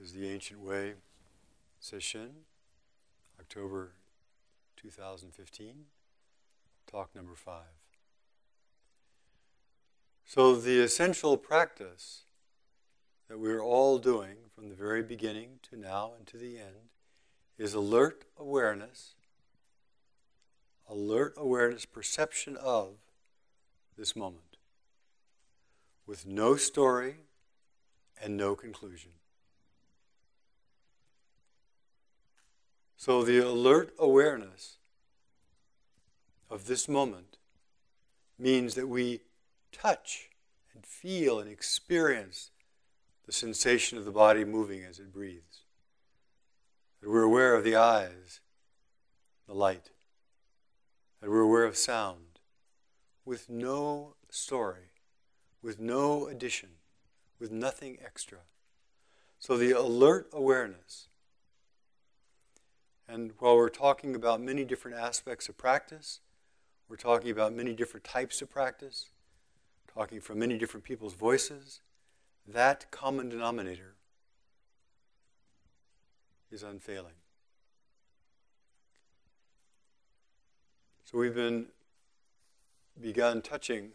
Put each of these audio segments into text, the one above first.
is the Ancient Way Sesshin, October 2015, talk number five. So, the essential practice that we're all doing from the very beginning to now and to the end is alert awareness, alert awareness, perception of this moment, with no story and no conclusion. So the alert awareness of this moment means that we touch and feel and experience the sensation of the body moving as it breathes. That we're aware of the eyes, the light. That we're aware of sound with no story, with no addition, with nothing extra. So the alert awareness and while we're talking about many different aspects of practice, we're talking about many different types of practice, talking from many different people's voices, that common denominator is unfailing. So we've been begun touching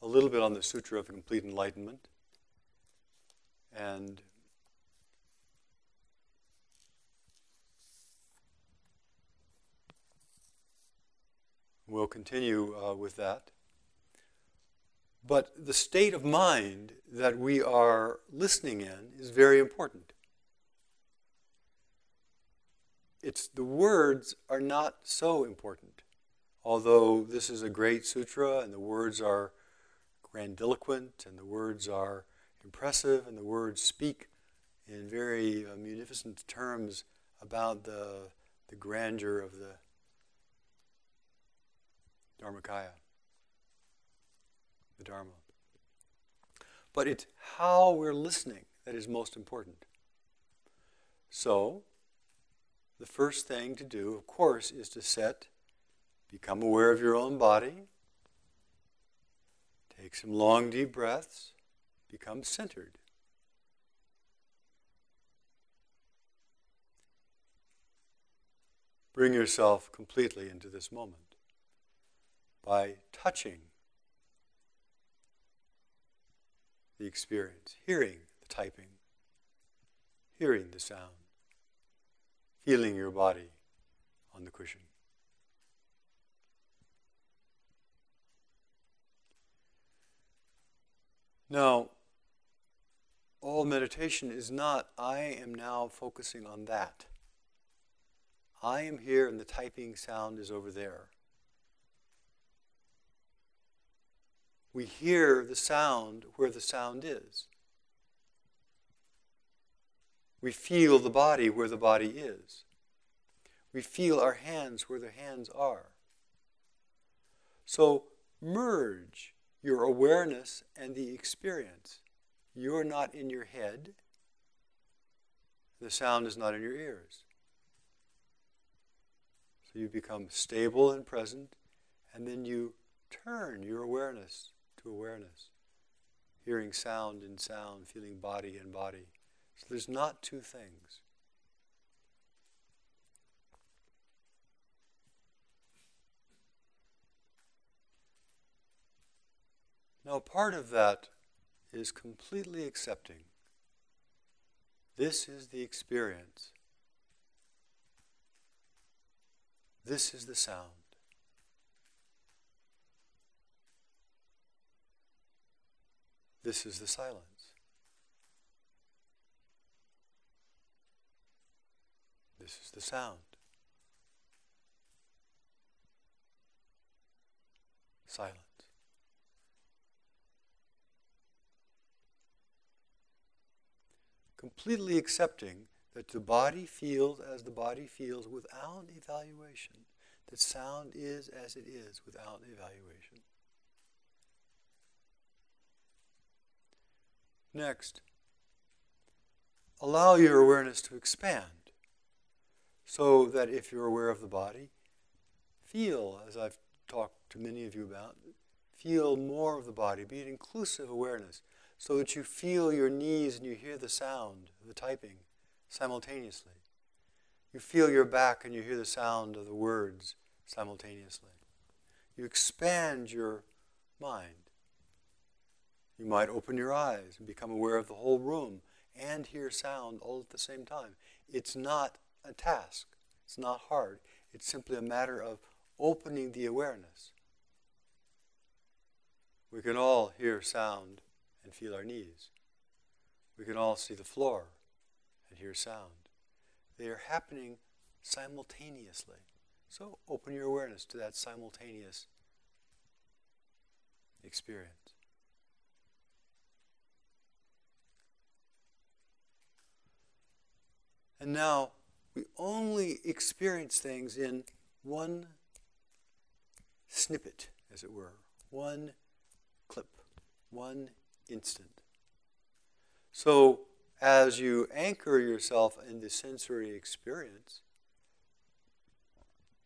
a little bit on the Sutra of Complete Enlightenment. And We'll continue uh, with that. But the state of mind that we are listening in is very important. It's the words are not so important. Although this is a great sutra and the words are grandiloquent and the words are impressive and the words speak in very uh, munificent terms about the, the grandeur of the Dharmakaya, the Dharma. But it's how we're listening that is most important. So, the first thing to do, of course, is to set, become aware of your own body, take some long, deep breaths, become centered. Bring yourself completely into this moment by touching the experience, hearing the typing, hearing the sound, feeling your body on the cushion. Now, all meditation is not, I am now focusing on that. I am here and the typing sound is over there. We hear the sound where the sound is. We feel the body where the body is. We feel our hands where the hands are. So merge your awareness and the experience. You're not in your head. The sound is not in your ears. So you become stable and present, and then you turn your awareness to awareness, hearing sound in sound, feeling body in body. So there's not two things. Now, part of that is completely accepting. This is the experience. This is the sound. This is the silence. This is the sound. Silence. Completely accepting that the body feels as the body feels without evaluation, that sound is as it is without evaluation. Next, allow your awareness to expand so that if you're aware of the body, feel, as I've talked to many of you about, feel more of the body, be an inclusive awareness. so that you feel your knees and you hear the sound of the typing simultaneously. You feel your back and you hear the sound of the words simultaneously. You expand your mind. You might open your eyes and become aware of the whole room and hear sound all at the same time. It's not a task, it's not hard. It's simply a matter of opening the awareness. We can all hear sound and feel our knees. We can all see the floor and hear sound. They are happening simultaneously. So open your awareness to that simultaneous experience. And now we only experience things in one snippet, as it were, one clip, one instant. So, as you anchor yourself in the sensory experience,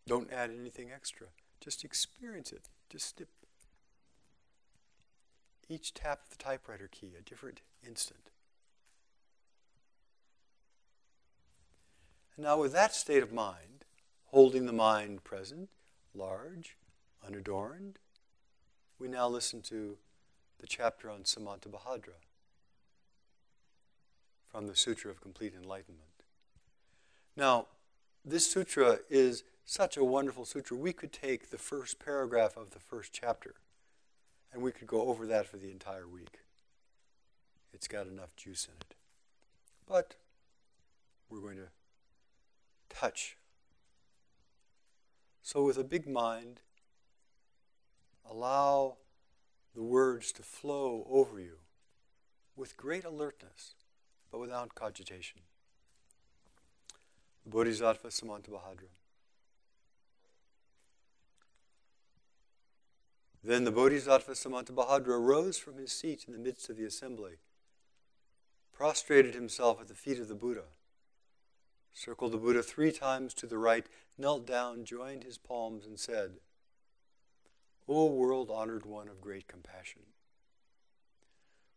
don't add anything extra. Just experience it. Just snip. Each tap of the typewriter key, a different instant. And now, with that state of mind, holding the mind present, large, unadorned, we now listen to the chapter on Samantabhadra from the Sutra of Complete Enlightenment. Now, this sutra is such a wonderful sutra. We could take the first paragraph of the first chapter and we could go over that for the entire week. It's got enough juice in it. But we're going to touch. So, with a big mind, allow the words to flow over you with great alertness, but without cogitation. The Bodhisattva Samantabhadra. Then the Bodhisattva Samantabhadra rose from his seat in the midst of the assembly, prostrated himself at the feet of the Buddha, circled the Buddha three times to the right, knelt down, joined his palms, and said, O world honored one of great compassion,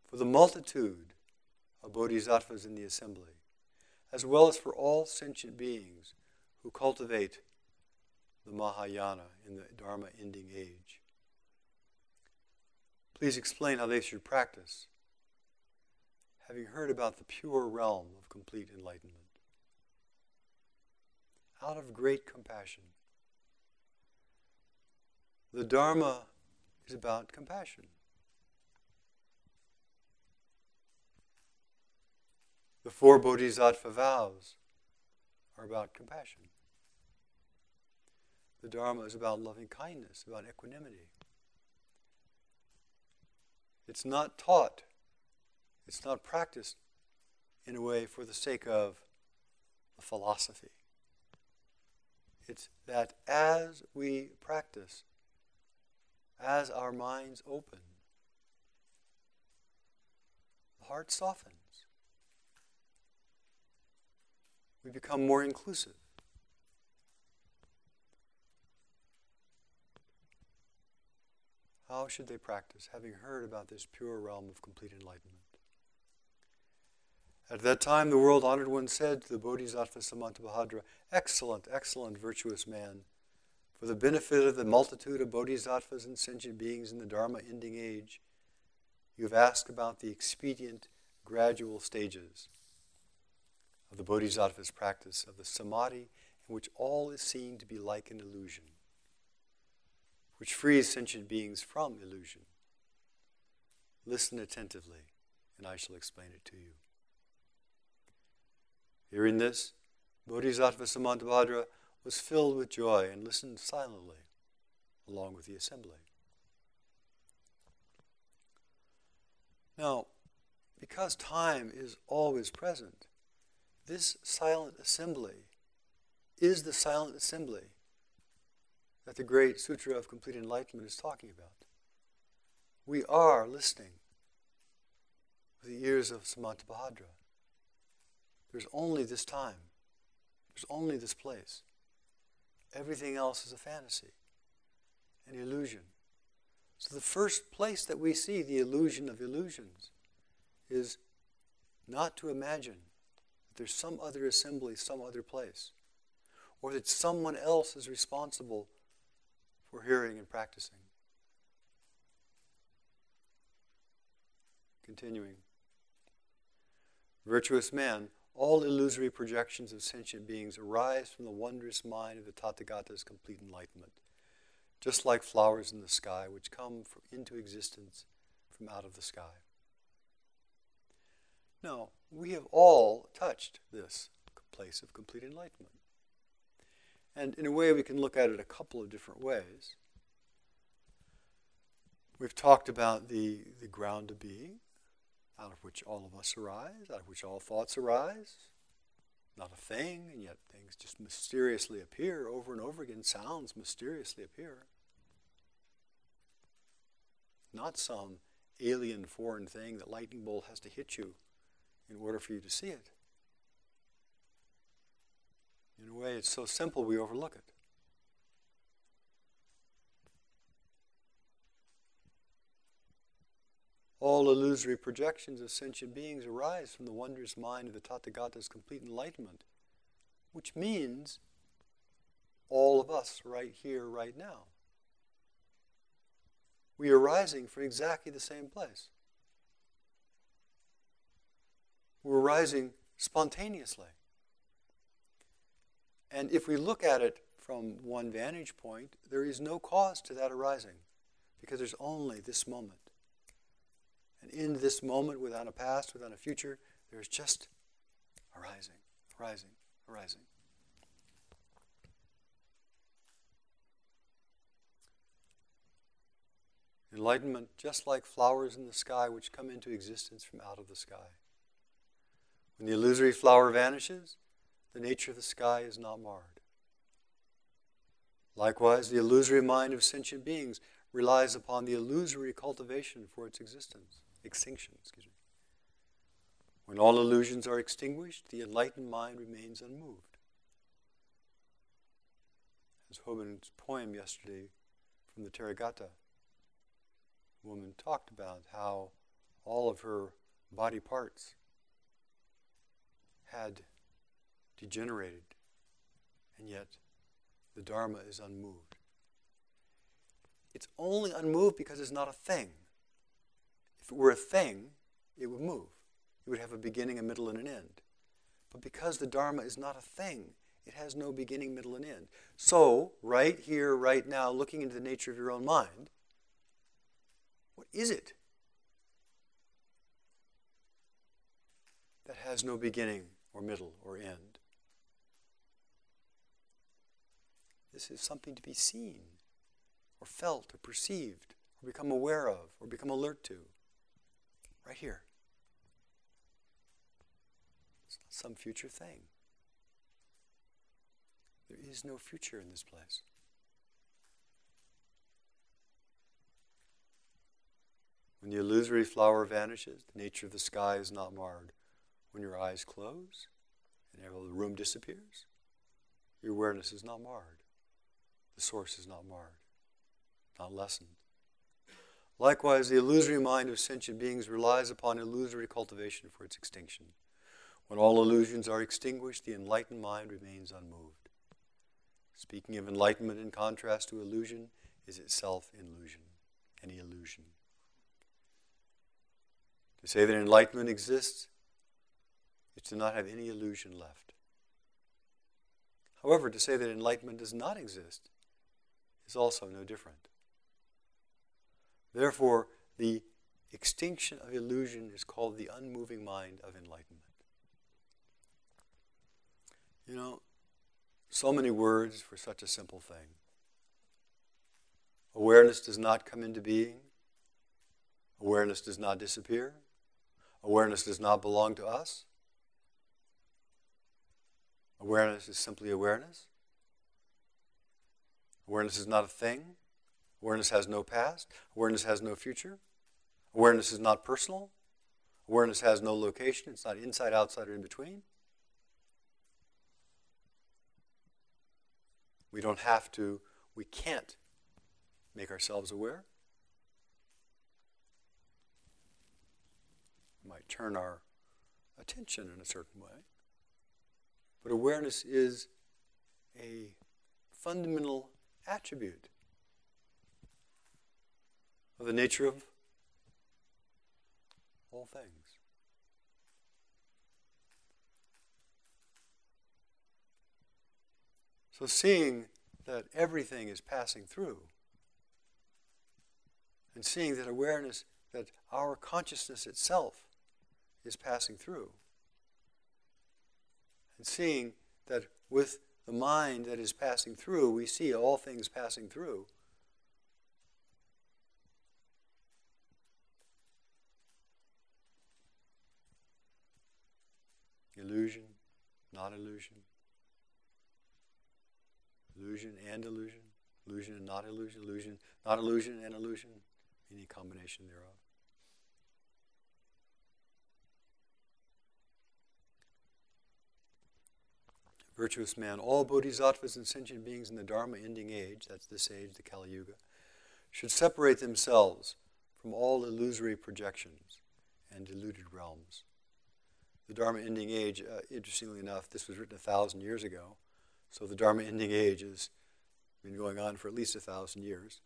for the multitude of bodhisattvas in the assembly, as well as for all sentient beings who cultivate the Mahayana in the Dharma ending age. Please explain how they should practice, having heard about the pure realm of complete enlightenment. Out of great compassion, the Dharma is about compassion. The four bodhisattva vows are about compassion. The Dharma is about loving kindness, about equanimity. It's not taught, it's not practiced in a way for the sake of a philosophy. It's that as we practice, as our minds open, the heart softens. We become more inclusive. How should they practice, having heard about this pure realm of complete enlightenment? At that time, the world honored one said to the Bodhisattva Samantabhadra, Excellent, excellent, virtuous man. For the benefit of the multitude of bodhisattvas and sentient beings in the Dharma ending age, you have asked about the expedient, gradual stages of the bodhisattva's practice of the samadhi in which all is seen to be like an illusion which frees sentient beings from illusion. Listen attentively, and I shall explain it to you. Hearing this, Bodhisattva Samantabhadra was filled with joy and listened silently along with the assembly. Now, because time is always present, this silent assembly is the silent assembly that the great Sutra of Complete Enlightenment is talking about. We are listening with the ears of Samantabhadra. There's only this time. There's only this place. Everything else is a fantasy, an illusion. So the first place that we see the illusion of illusions is not to imagine that there's some other assembly, some other place, or that someone else is responsible for hearing and practicing. Continuing. Virtuous man, all illusory projections of sentient beings arise from the wondrous mind of the Tathagata's complete enlightenment, just like flowers in the sky which come into existence from out of the sky. Now, we have all touched this place of complete enlightenment. And in a way, we can look at it a couple of different ways. We've talked about the, the ground of being, out of which all of us arise, out of which all thoughts arise. Not a thing, and yet things just mysteriously appear over and over again. Sounds mysteriously appear. Not some alien foreign thing that lightning bolt has to hit you in order for you to see it. In a way, it's so simple we overlook it. All illusory projections of sentient beings arise from the wondrous mind of the Tathagata's complete enlightenment, which means all of us right here, right now. We are rising from exactly the same place. We're rising spontaneously. And if we look at it from one vantage point, there is no cause to that arising because there's only this moment. And in this moment, without a past, without a future, there's just arising, arising, arising. Enlightenment, just like flowers in the sky which come into existence from out of the sky. When the illusory flower vanishes, the nature of the sky is not marred. Likewise, the illusory mind of sentient beings relies upon the illusory cultivation for its existence, extinction, excuse me. When all illusions are extinguished, the enlightened mind remains unmoved. As Hoban's poem yesterday from the Therigatha woman talked about how all of her body parts had degenerated, and yet the Dharma is unmoved. It's only unmoved because it's not a thing. It were a thing, it would move. It would have a beginning, a middle, and an end. But because the Dharma is not a thing, it has no beginning, middle, and end. So, right here, right now, looking into the nature of your own mind, what is it that has no beginning, or middle or end. This is something to be seen, or felt, or perceived, or become aware of, or become alert to. Right here. It's not some future thing. There is no future in this place. When the illusory flower vanishes, the nature of the sky is not marred. When your eyes close and the room disappears, your awareness is not marred. The source is not marred, not lessened. Likewise, the illusory mind of sentient beings relies upon illusory cultivation for its extinction. When all illusions are extinguished, the enlightened mind remains unmoved. Speaking of enlightenment in contrast to illusion, is itself illusion, any illusion. To say that enlightenment exists is to not have any illusion left. However, to say that enlightenment does not exist is also no different. Therefore, the extinction of illusion is called the unmoving mind of enlightenment. You know, so many words for such a simple thing. Awareness does not come into being. Awareness does not disappear. Awareness does not belong to us. Awareness is simply awareness. Awareness is not a thing. Awareness has no past. Awareness has no future. Awareness is not personal. Awareness has no location. It's not inside, outside, or in between. We don't have to, we can't make ourselves aware. We might turn our attention in a certain way. But awareness is a fundamental attribute of the nature of all things. So, seeing that everything is passing through, and seeing that awareness, that our consciousness itself is passing through, and seeing that with the mind that is passing through, we see all things passing through. Illusion, not illusion. Illusion and illusion. Illusion and not illusion. Illusion, not illusion and illusion. Any combination thereof. virtuous man, all bodhisattvas and sentient beings in the Dharma ending age, that's this age, the Kali Yuga, should separate themselves from all illusory projections and deluded realms. The Dharma ending age, uh, interestingly enough, this was written a thousand years ago, so the Dharma ending age has been going on for at least a thousand years.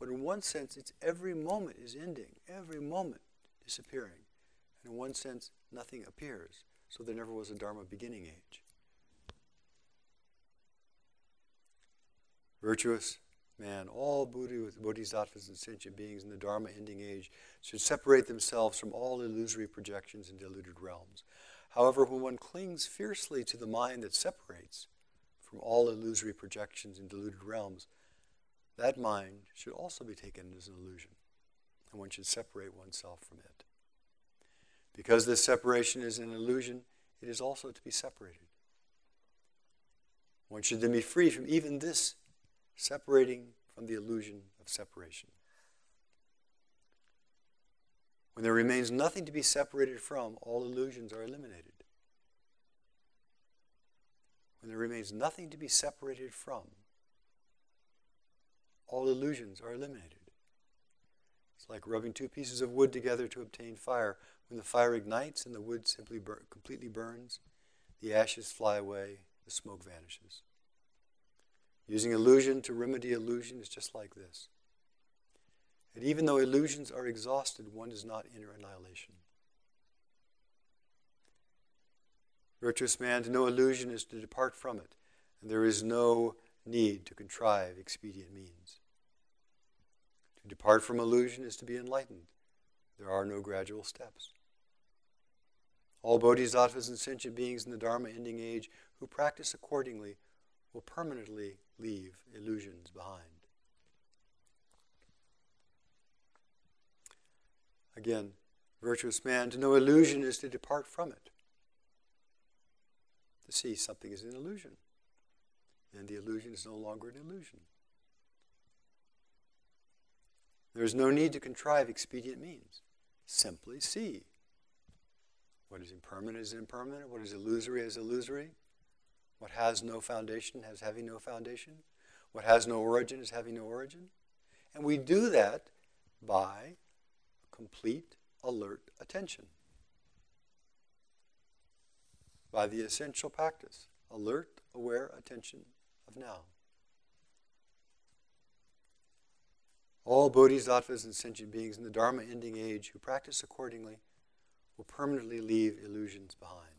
But in one sense, it's every moment is ending, every moment disappearing. And in one sense, nothing appears. So there never was a Dharma beginning age. virtuous man, all bodhisattvas and sentient beings in the Dharma ending age should separate themselves from all illusory projections and deluded realms. However, when one clings fiercely to the mind that separates from all illusory projections and deluded realms, that mind should also be taken as an illusion, and one should separate oneself from it. Because this separation is an illusion, it is also to be separated. One should then be free from even this separating from the illusion of separation. When there remains nothing to be separated from, all illusions are eliminated. When there remains nothing to be separated from, all illusions are eliminated. It's like rubbing two pieces of wood together to obtain fire. When the fire ignites and the wood simply bur- completely burns, the ashes fly away, the smoke vanishes. Using illusion to remedy illusion is just like this. And even though illusions are exhausted, one does not enter annihilation. Virtuous man, to know illusion is to depart from it, and there is no need to contrive expedient means. To depart from illusion is to be enlightened. There are no gradual steps. All bodhisattvas and sentient beings in the Dharma ending age who practice accordingly will permanently leave illusions behind. Again, virtuous man, to know illusion is to depart from it. To see something is an illusion. And the illusion is no longer an illusion. There is no need to contrive expedient means. Simply see. What is impermanent is impermanent. What is illusory is illusory. What has no foundation has having no foundation. What has no origin is having no origin. And we do that by complete alert attention. By the essential practice alert, aware attention of now. All bodhisattvas and sentient beings in the Dharma ending age who practice accordingly will permanently leave illusions behind.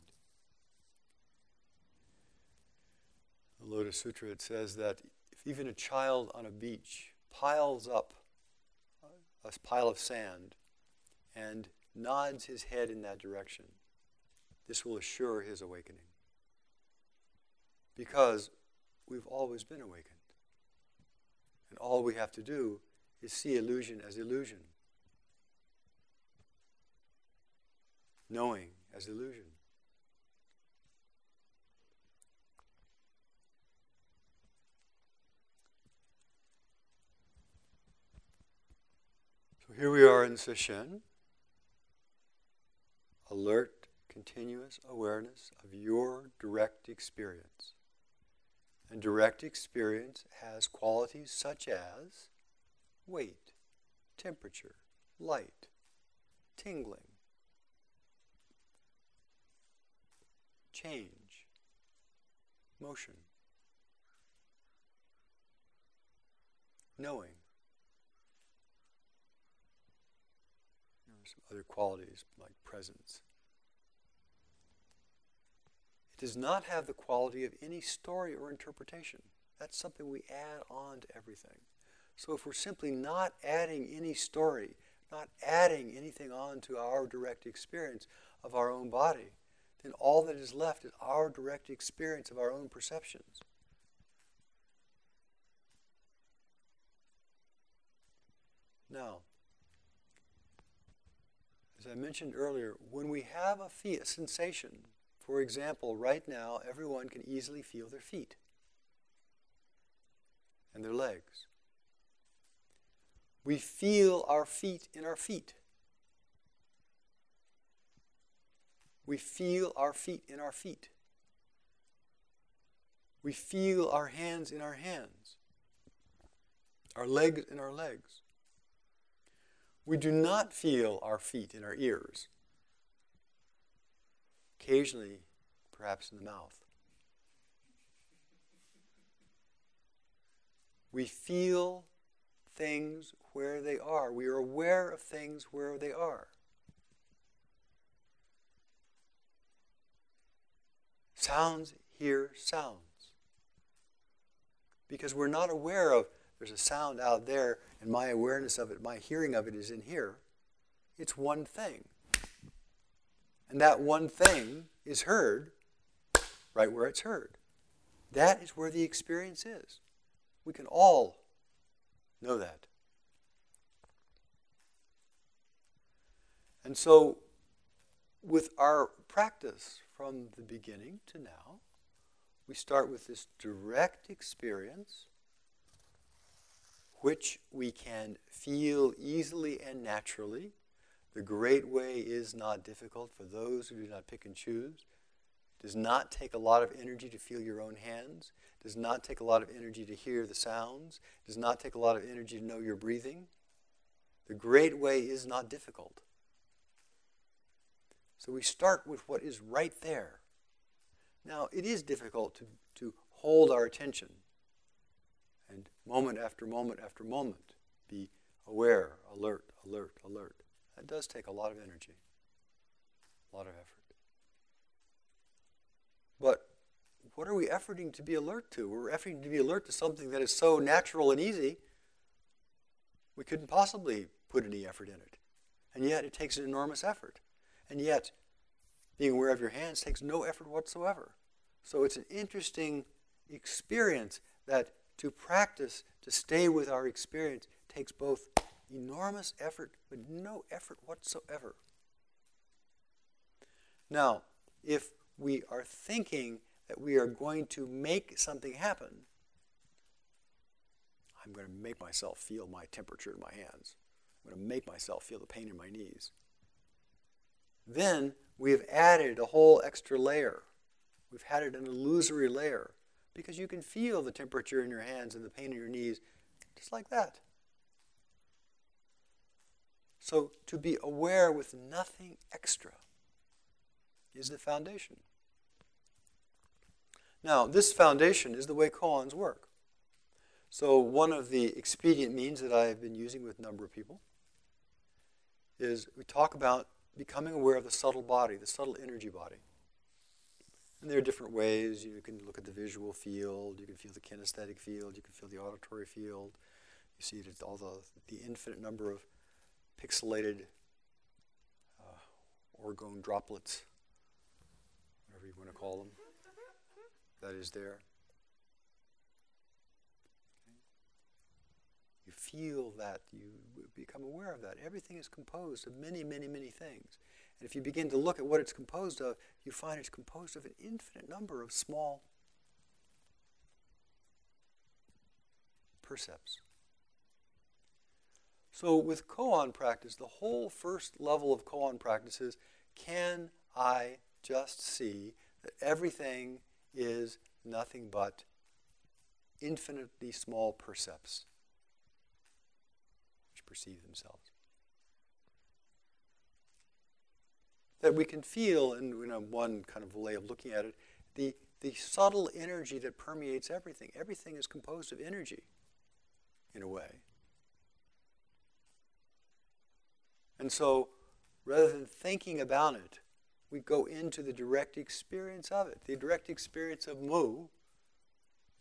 The Lotus Sutra, it says that if even a child on a beach piles up a pile of sand and nods his head in that direction, this will assure his awakening. Because we've always been awakened. And all we have to do is see illusion as illusion, knowing as illusion. Here we are in Sesshin. Alert, continuous awareness of your direct experience. And direct experience has qualities such as weight, temperature, light, tingling, change, motion, knowing. Some other qualities like presence. It does not have the quality of any story or interpretation. That's something we add on to everything. So if we're simply not adding any story, not adding anything on to our direct experience of our own body, then all that is left is our direct experience of our own perceptions. Now, as I mentioned earlier, when we have a, fee- a sensation, for example, right now, everyone can easily feel their feet and their legs. We feel our feet in our feet. We feel our feet in our feet. We feel our hands in our hands, our legs in our legs. We do not feel our feet in our ears, occasionally, perhaps in the mouth. We feel things where they are. We are aware of things where they are. Sounds hear sounds. Because we're not aware of there's a sound out there and my awareness of it, my hearing of it is in here. It's one thing. And that one thing is heard right where it's heard. That is where the experience is. We can all know that. And so, with our practice from the beginning to now, we start with this direct experience, which we can feel easily and naturally. The great way is not difficult for those who do not pick and choose. Does not take a lot of energy to feel your own hands. Does not take a lot of energy to hear the sounds. Does not take a lot of energy to know your breathing. The great way is not difficult. So we start with what is right there. Now, it is difficult to, to hold our attention moment after moment after moment be aware, alert, alert, alert. That does take a lot of energy, a lot of effort. But what are we efforting to be alert to? We're efforting to be alert to something that is so natural and easy, we couldn't possibly put any effort in it. And yet it takes an enormous effort. And yet, being aware of your hands takes no effort whatsoever. So it's an interesting experience that to practice, to stay with our experience, takes both enormous effort but no effort whatsoever. Now, if we are thinking that we are going to make something happen, I'm going to make myself feel my temperature in my hands. I'm going to make myself feel the pain in my knees. Then we have added a whole extra layer. We've added an illusory layer because you can feel the temperature in your hands and the pain in your knees just like that. So to be aware with nothing extra is the foundation. Now, this foundation is the way koans work. So one of the expedient means that I have been using with a number of people is we talk about becoming aware of the subtle body, the subtle energy body. And there are different ways. You can look at the visual field, you can feel the kinesthetic field, you can feel the auditory field. You see it all the, the infinite number of pixelated uh, orgone droplets, whatever you want to call them, that is there. You feel that, you become aware of that. Everything is composed of many, many, many things. And if you begin to look at what it's composed of, you find it's composed of an infinite number of small percepts. So with koan practice, the whole first level of koan practice is can I just see that everything is nothing but infinitely small percepts? Which perceive themselves. That we can feel, and you know, one kind of way of looking at it, the, the subtle energy that permeates everything. Everything is composed of energy, in a way. And so, rather than thinking about it, we go into the direct experience of it. The direct experience of Mu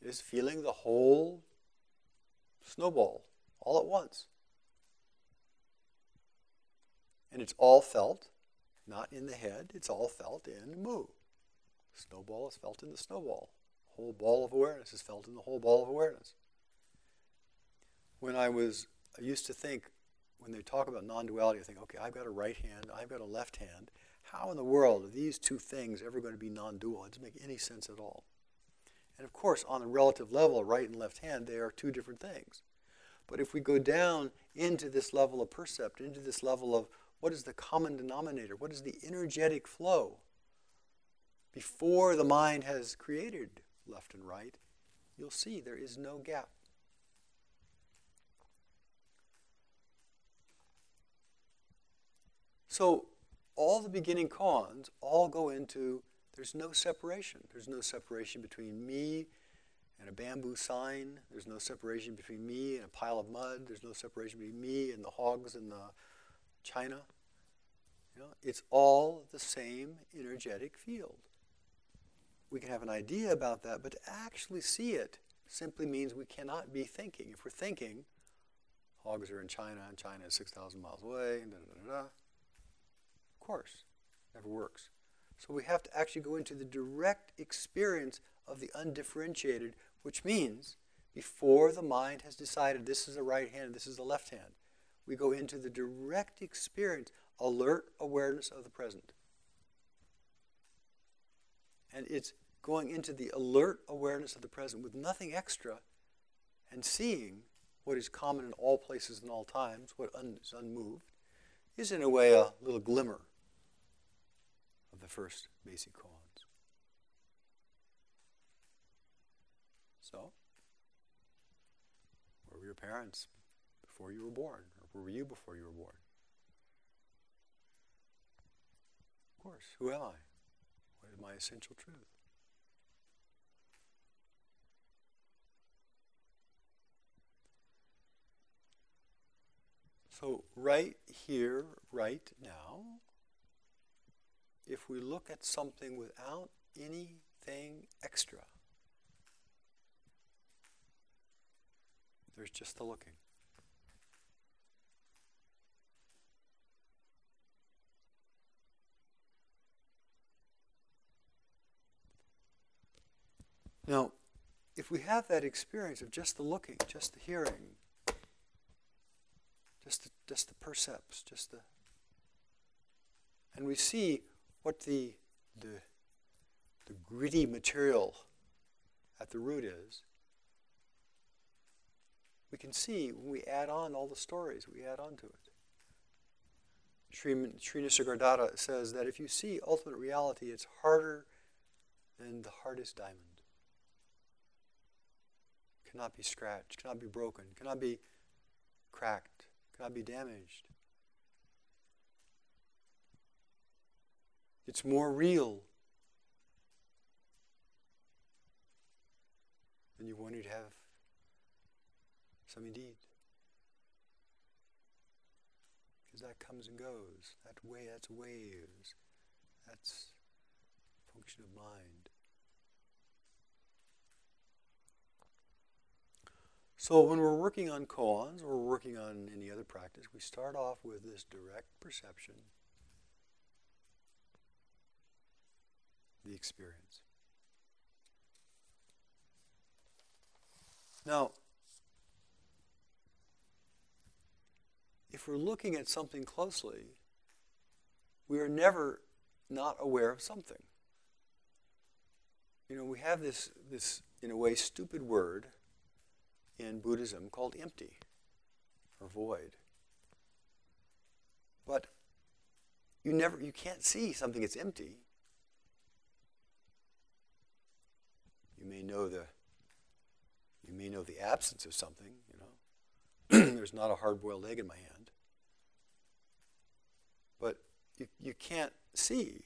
is feeling the whole snowball all at once. And it's all felt, not in the head, it's all felt in Mu. Snowball is felt in the snowball. Whole ball of awareness is felt in the whole ball of awareness. When I was, I used to think, when they talk about non duality, I think, okay, I've got a right hand, I've got a left hand. How in the world are these two things ever going to be non dual? It doesn't make any sense at all. And of course, on the relative level, right and left hand, they are two different things. But if we go down into this level of percept, into this level of what is the common denominator, what is the energetic flow, before the mind has created left and right, you'll see there is no gap. So all the beginning koans all go into there's no separation. There's no separation between me and a bamboo sign. There's no separation between me and a pile of mud. There's no separation between me and the hogs and the china. You know, it's all the same energetic field. We can have an idea about that, but to actually see it simply means we cannot be thinking. If we're thinking, hogs are in China and China is 6,000 miles away, da, da, da. Of course, never works. So we have to actually go into the direct experience of the undifferentiated, which means before the mind has decided this is the right hand, this is the left hand, we go into the direct experience, alert awareness of the present. And it's going into the alert awareness of the present with nothing extra and seeing what is common in all places and all times, what is unmoved, is in a way a little glimmer of the first basic cause. So, where were your parents before you were born? Where were you before you were born? Of course, who am I? What is my essential truth? So, right here, right now, if we look at something without anything extra. There's just the looking. Now, if we have that experience of just the looking, just the hearing, just the, just the percepts, just the, and we see what the, the, the gritty material at the root is, we can see when we add on all the stories we add on to it. Sri, Sri Nisargadatta says that if you see ultimate reality, it's harder than the hardest diamond. Cannot be scratched, cannot be broken, cannot be cracked, cannot be damaged. It's more real than you wanted to have some indeed. Because that comes and goes. That way, that's waves. That's function of mind. So when we're working on koans or we're working on any other practice, we start off with this direct perception the experience. Now, if we're looking at something closely, we are never not aware of something. You know, we have this, this in a way, stupid word in Buddhism called empty or void. But you never you can't see something that's empty You may know the you may know the absence of something, you know. There's not a hard boiled egg in my hand. But you, you can't see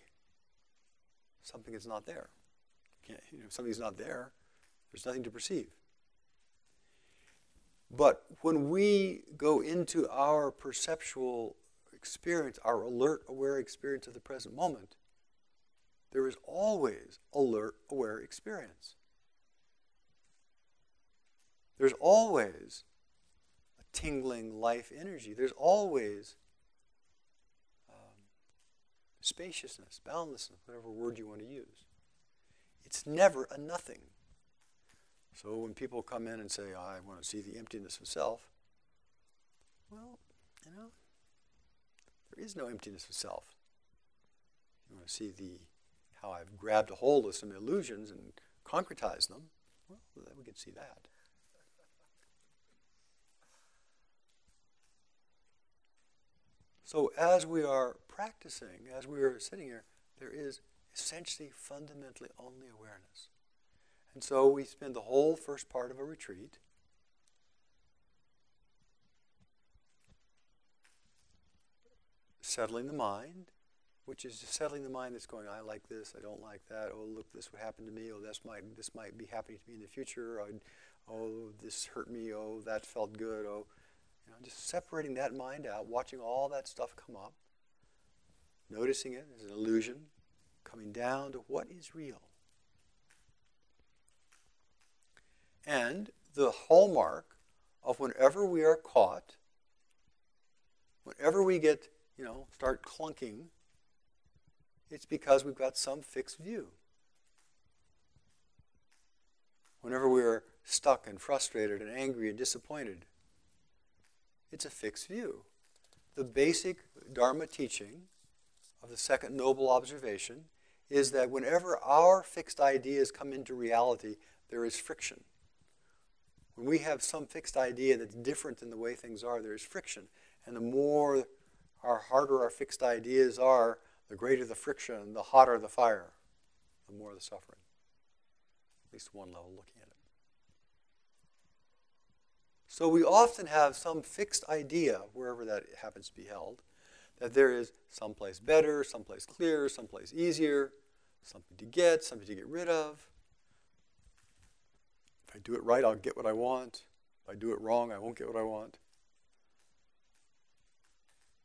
something that's not there. You know, something's not there, there's nothing to perceive. But when we go into our perceptual experience, our alert, aware experience of the present moment, there is always alert, aware experience. There's always a tingling life energy. There's always um, spaciousness, boundlessness, whatever word you want to use. It's never a nothing. So when people come in and say, I want to see the emptiness of self, well, you know, there is no emptiness of self. You want to see the how I've grabbed a hold of some illusions and concretized them, well, we can see that. So as we are practicing, as we are sitting here, there is essentially fundamentally only awareness. And so we spend the whole first part of a retreat settling the mind, which is settling the mind that's going, I like this, I don't like that. Oh, look, this would happen to me. Oh, this might this might be happening to me in the future. Oh, oh this hurt me. Oh, that felt good. Oh, you know, just separating that mind out, watching all that stuff come up, noticing it as an illusion, coming down to what is real. And the hallmark of whenever we are caught, whenever we get, you know, start clunking, it's because we've got some fixed view. Whenever we're stuck and frustrated and angry and disappointed, it's a fixed view. The basic Dharma teaching of the second noble observation is that whenever our fixed ideas come into reality, there is friction. When we have some fixed idea that's different than the way things are, there's friction. And the more our harder our fixed ideas are, the greater the friction, the hotter the fire, the more the suffering. At least one level looking at it. So we often have some fixed idea, wherever that happens to be held, that there is someplace better, someplace clearer, someplace easier, something to get, something to get rid of. If I do it right, I'll get what I want. If I do it wrong, I won't get what I want.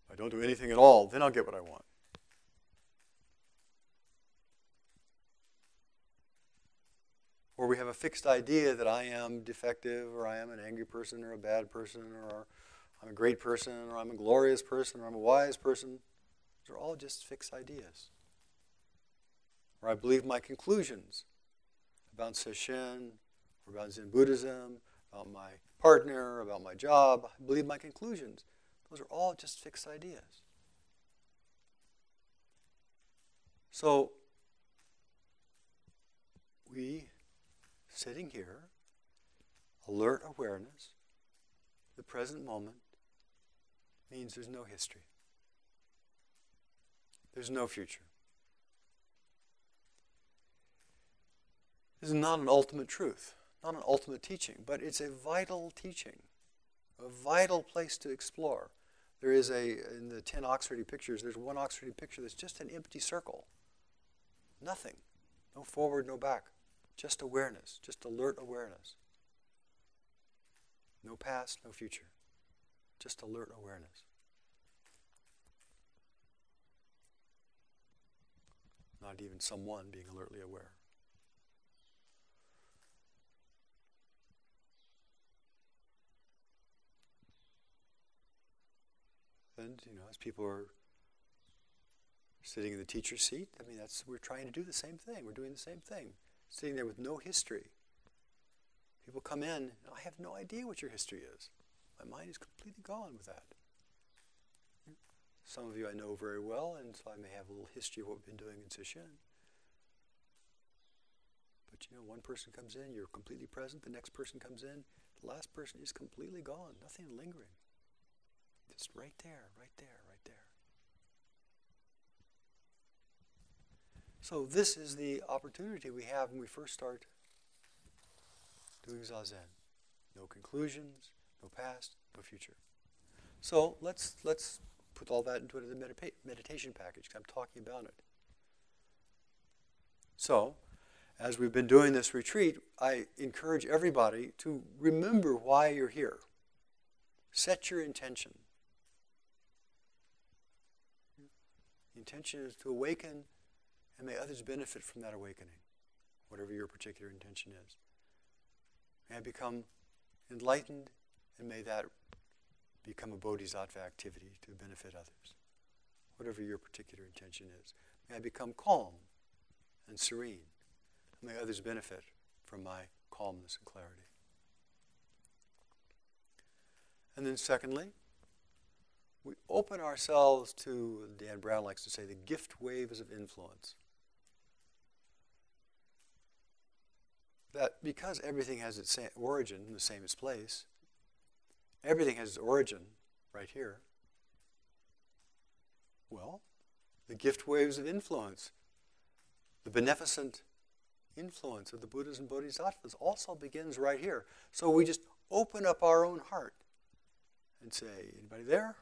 If I don't do anything at all, then I'll get what I want. Or we have a fixed idea that I am defective, or I am an angry person, or a bad person, or I'm a great person, or I'm a glorious person, or I'm a wise person. These are all just fixed ideas. Or I believe my conclusions about Sesshin, or about Zen Buddhism, about my partner, about my job. I believe my conclusions. Those are all just fixed ideas. So, we sitting here, alert awareness, the present moment, means there's no history. There's no future. This is not an ultimate truth, not an ultimate teaching, but it's a vital teaching, a vital place to explore. There is a, in the 10 Oxherding pictures, there's one Oxherding picture that's just an empty circle. Nothing. No forward, no back. Just awareness, just alert awareness. No past, no future. Just alert awareness. Not even someone being alertly aware. And, you know, as people are sitting in the teacher's seat, I mean, that's, we're trying to do the same thing. We're doing the same thing sitting there with no history. People come in, I have no idea what your history is. My mind is completely gone with that. Some of you I know very well, and so I may have a little history of what we've been doing in Sesshin. But you know, one person comes in, you're completely present, the next person comes in, the last person is completely gone, nothing lingering. Just right there, right there, right there. So this is the opportunity we have when we first start doing zazen. No conclusions, no past, no future. So let's let's put all that into the medita- meditation package I'm talking about it. So, as we've been doing this retreat, I encourage everybody to remember why you're here. Set your intention. The intention is to awaken and may others benefit from that awakening, whatever your particular intention is. May I become enlightened and may that become a bodhisattva activity to benefit others, whatever your particular intention is. May I become calm and serene. May others benefit from my calmness and clarity. And then, secondly, we open ourselves to, Dan Brown likes to say, the gift waves of influence. That because everything has its origin in the same place, everything has its origin right here. Well, the gift waves of influence, the beneficent influence of the Buddhas and Bodhisattvas also begins right here. So we just open up our own heart and say, anybody there?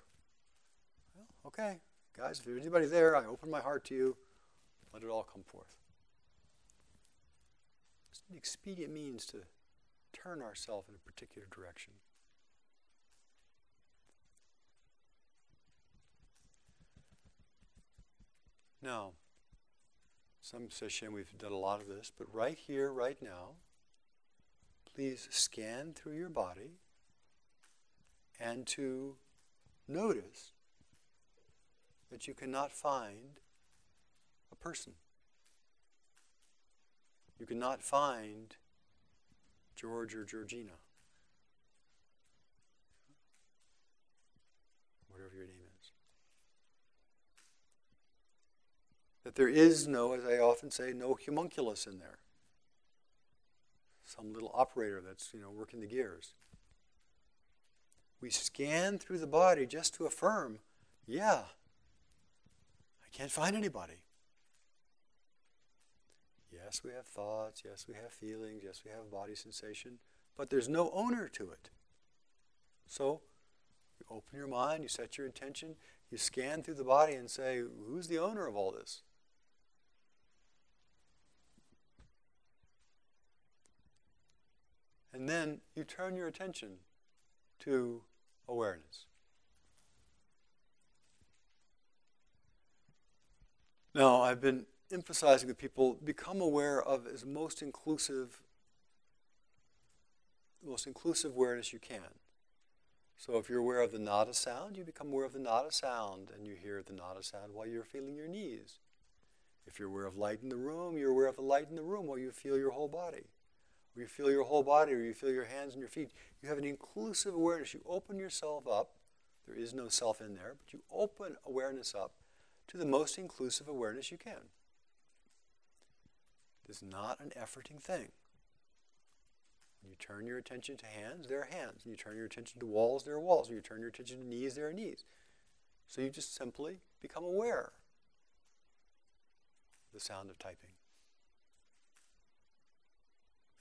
Okay, guys, if there's anybody there, I open my heart to you. Let it all come forth. It's an expedient means to turn ourselves in a particular direction. Now, some say, session we've done a lot of this, but right here, right now, please scan through your body and to notice that you cannot find a person. You cannot find George or Georgina. Whatever your name is. that there is no, as I often say, no homunculus in there. Some little operator that's, you know, working the gears. We scan through the body just to affirm, yeah, can't find anybody. Yes, we have thoughts, yes, we have feelings, yes, we have body sensation, but there's no owner to it. So, you open your mind, you set your intention, you scan through the body and say, who's the owner of all this? And then you turn your attention to awareness. Now, I've been emphasizing that people become aware of as most inclusive, most inclusive awareness you can. So if you're aware of the nada sound, you become aware of the nada sound and you hear the nada sound while you're feeling your knees. If you're aware of light in the room, you're aware of the light in the room while you feel your whole body or you feel your whole body, or you feel your hands and your feet. You have an inclusive awareness. You open yourself up. There is no self in there, but you open awareness up to the most inclusive awareness you can. This is not an efforting thing. When you turn your attention to hands, there are hands. When you turn your attention to walls, there are walls. When you turn your attention to knees, there are knees. So you just simply become aware the sound of typing.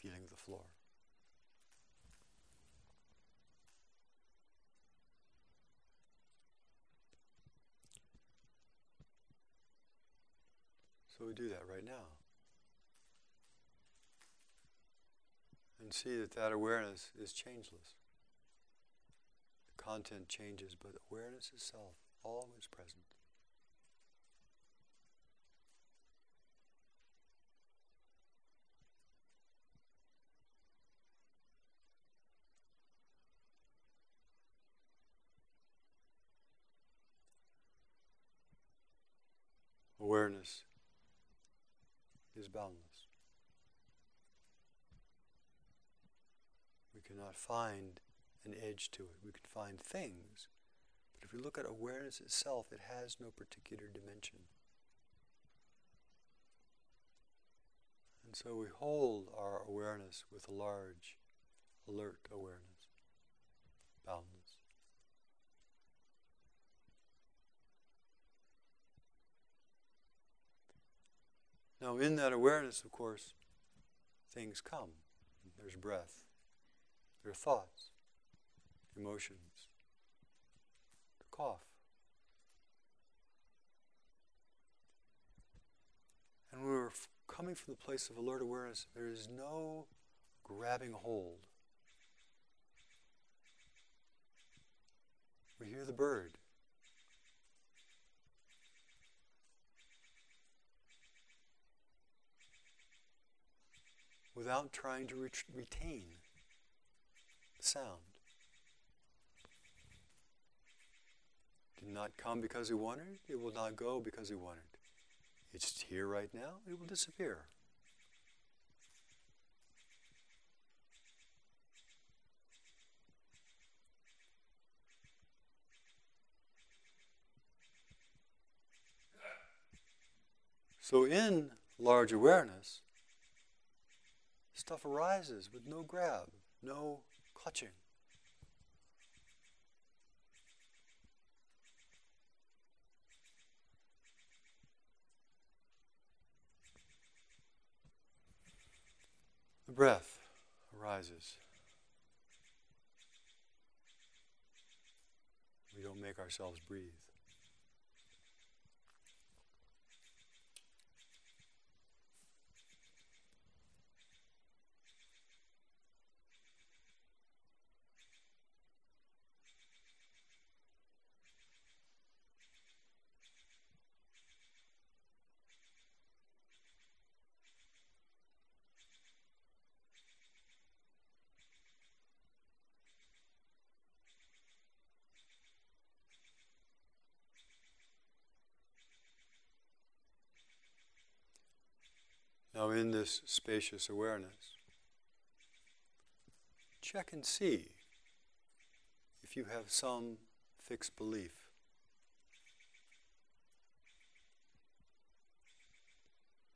feeling the floor. We do that right now. And see that that awareness is changeless. The content changes, but awareness itself always present. awareness is boundless. We cannot find an edge to it. We can find things, but if we look at awareness itself, it has no particular dimension. And so we hold our awareness with a large, alert awareness, boundless. Now, in that awareness, of course, things come. There's breath, there are thoughts, emotions, the cough. And when we're coming from the place of alert awareness, there is no grabbing hold. We hear the bird. Without trying to ret- retain sound. Did not come because he wanted it, will not go because he wanted it. It's here right now, it will disappear. So, in large awareness, stuff arises with no grab, no clutching. The breath arises. We don't make ourselves breathe. Now, in this spacious awareness, check and see if you have some fixed belief.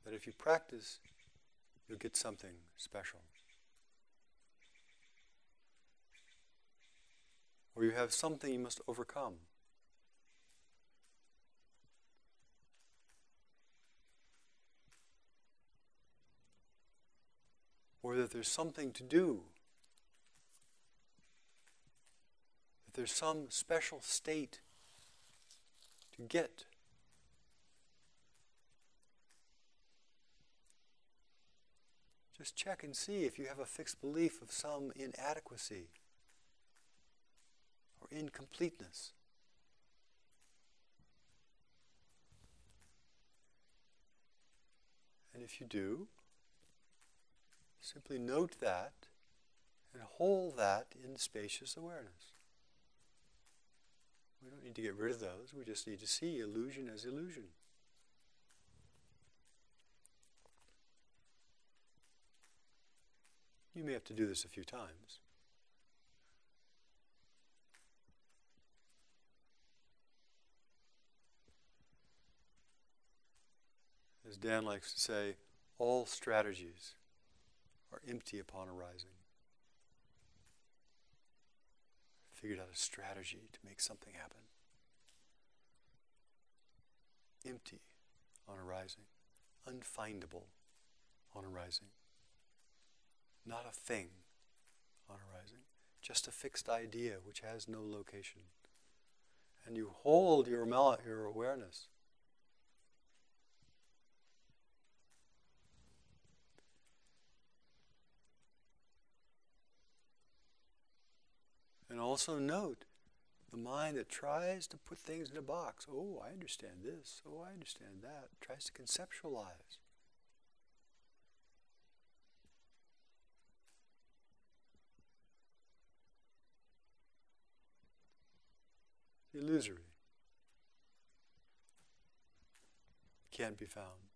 That if you practice, you'll get something special. Or you have something you must overcome. Or that there's something to do, that there's some special state to get. Just check and see if you have a fixed belief of some inadequacy or incompleteness. And if you do, Simply note that and hold that in spacious awareness. We don't need to get rid of those, we just need to see illusion as illusion. You may have to do this a few times. As Dan likes to say, all strategies are empty upon arising. Figured out a strategy to make something happen. Empty on arising, unfindable on arising. Not a thing on arising, just a fixed idea which has no location. And you hold your, your awareness And also note the mind that tries to put things in a box. Oh, I understand this. Oh, I understand that. Tries to conceptualize. Illusory. Can't be found.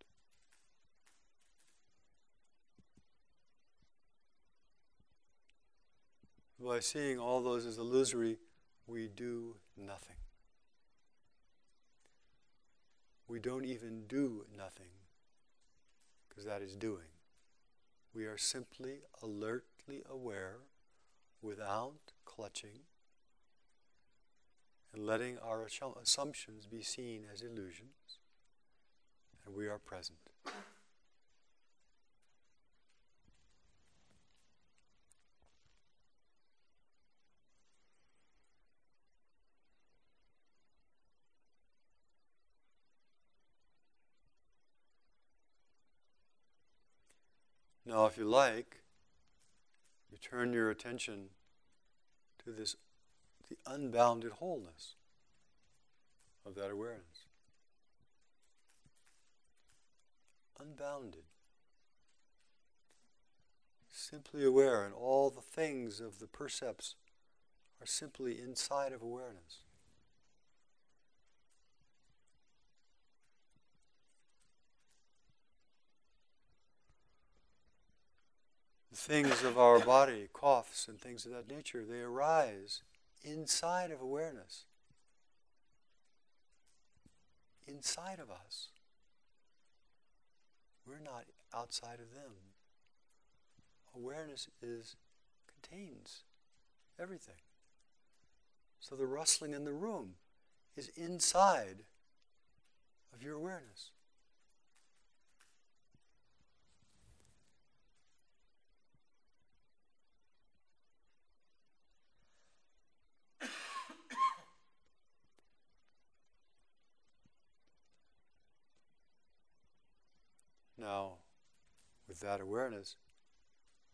By seeing all those as illusory, we do nothing. We don't even do nothing, because that is doing. We are simply alertly aware without clutching and letting our assumptions be seen as illusions, and we are present. Now, if you like, you turn your attention to this, the unbounded wholeness of that awareness. Unbounded. Simply aware, and all the things of the percepts are simply inside of awareness. Things of our body, coughs and things of that nature, they arise inside of awareness. Inside of us. We're not outside of them. Awareness is contains everything. So the rustling in the room is inside of your awareness. Now, with that awareness,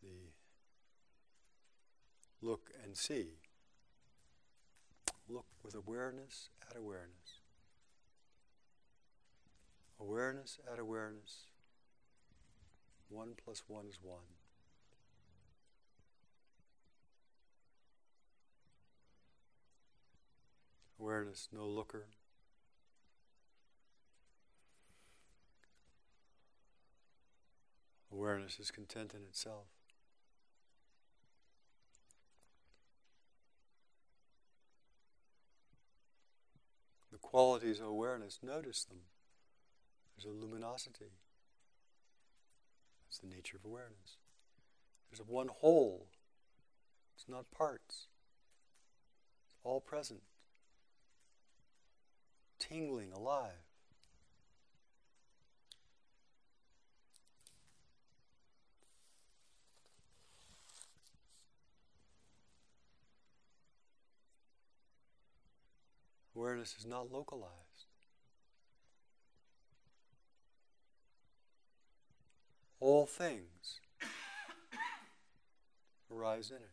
the look and see. Look with awareness at awareness. Awareness at awareness. One plus one is one. Awareness, no looker. Awareness is content in itself. The qualities of awareness, notice them. There's a luminosity. It's the nature of awareness. There's a one whole. It's not parts. It's all present. Tingling, alive. Awareness is not localized. All things arise in it.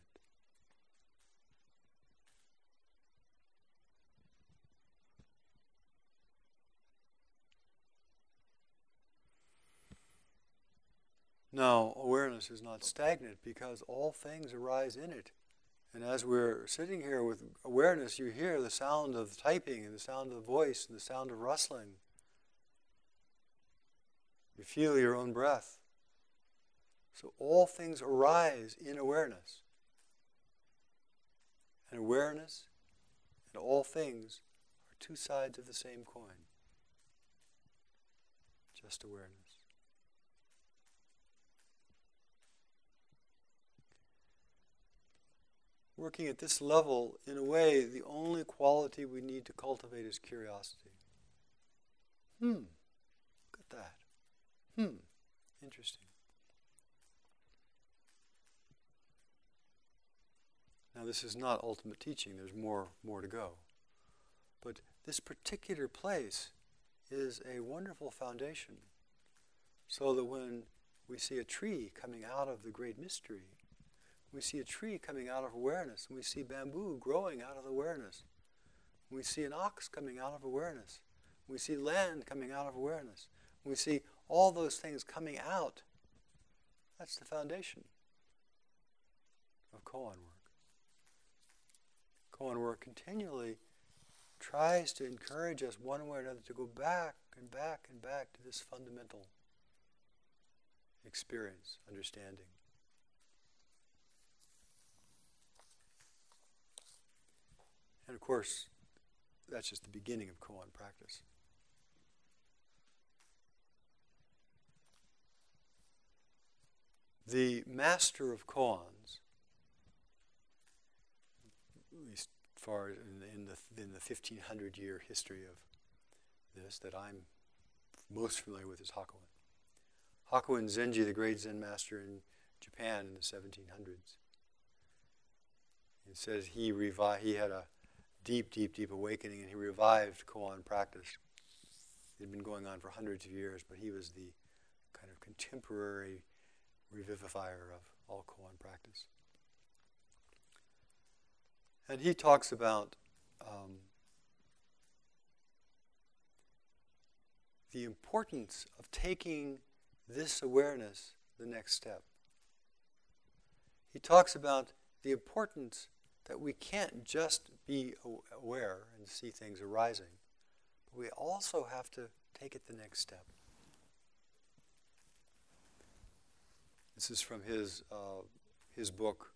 Now, awareness is not stagnant because all things arise in it. And as we're sitting here with awareness, you hear the sound of typing and the sound of the voice and the sound of rustling. You feel your own breath. So all things arise in awareness. And awareness and all things are two sides of the same coin. Just awareness. Working at this level, in a way, the only quality we need to cultivate is curiosity. Hmm, look at that. Hmm, interesting. Now, this is not ultimate teaching, there's more, more to go. But this particular place is a wonderful foundation so that when we see a tree coming out of the great mystery, we see a tree coming out of awareness. We see bamboo growing out of awareness. We see an ox coming out of awareness. We see land coming out of awareness. We see all those things coming out. That's the foundation of koan work. Koan work continually tries to encourage us one way or another to go back and back and back to this fundamental experience, understanding. And of course, that's just the beginning of koan practice. The master of koans, at least far in, in, the, in the 1500 year history of this that I'm most familiar with, is Hakuin. Hakuin Zenji, the great Zen master in Japan in the 1700s. It says he revived, he had a deep, deep, deep awakening, and he revived koan practice. It had been going on for hundreds of years, but he was the kind of contemporary revivifier of all koan practice. And he talks about um, the importance of taking this awareness the next step. He talks about the importance that we can't just be aware and see things arising, but we also have to take it the next step. This is from his, uh, his book,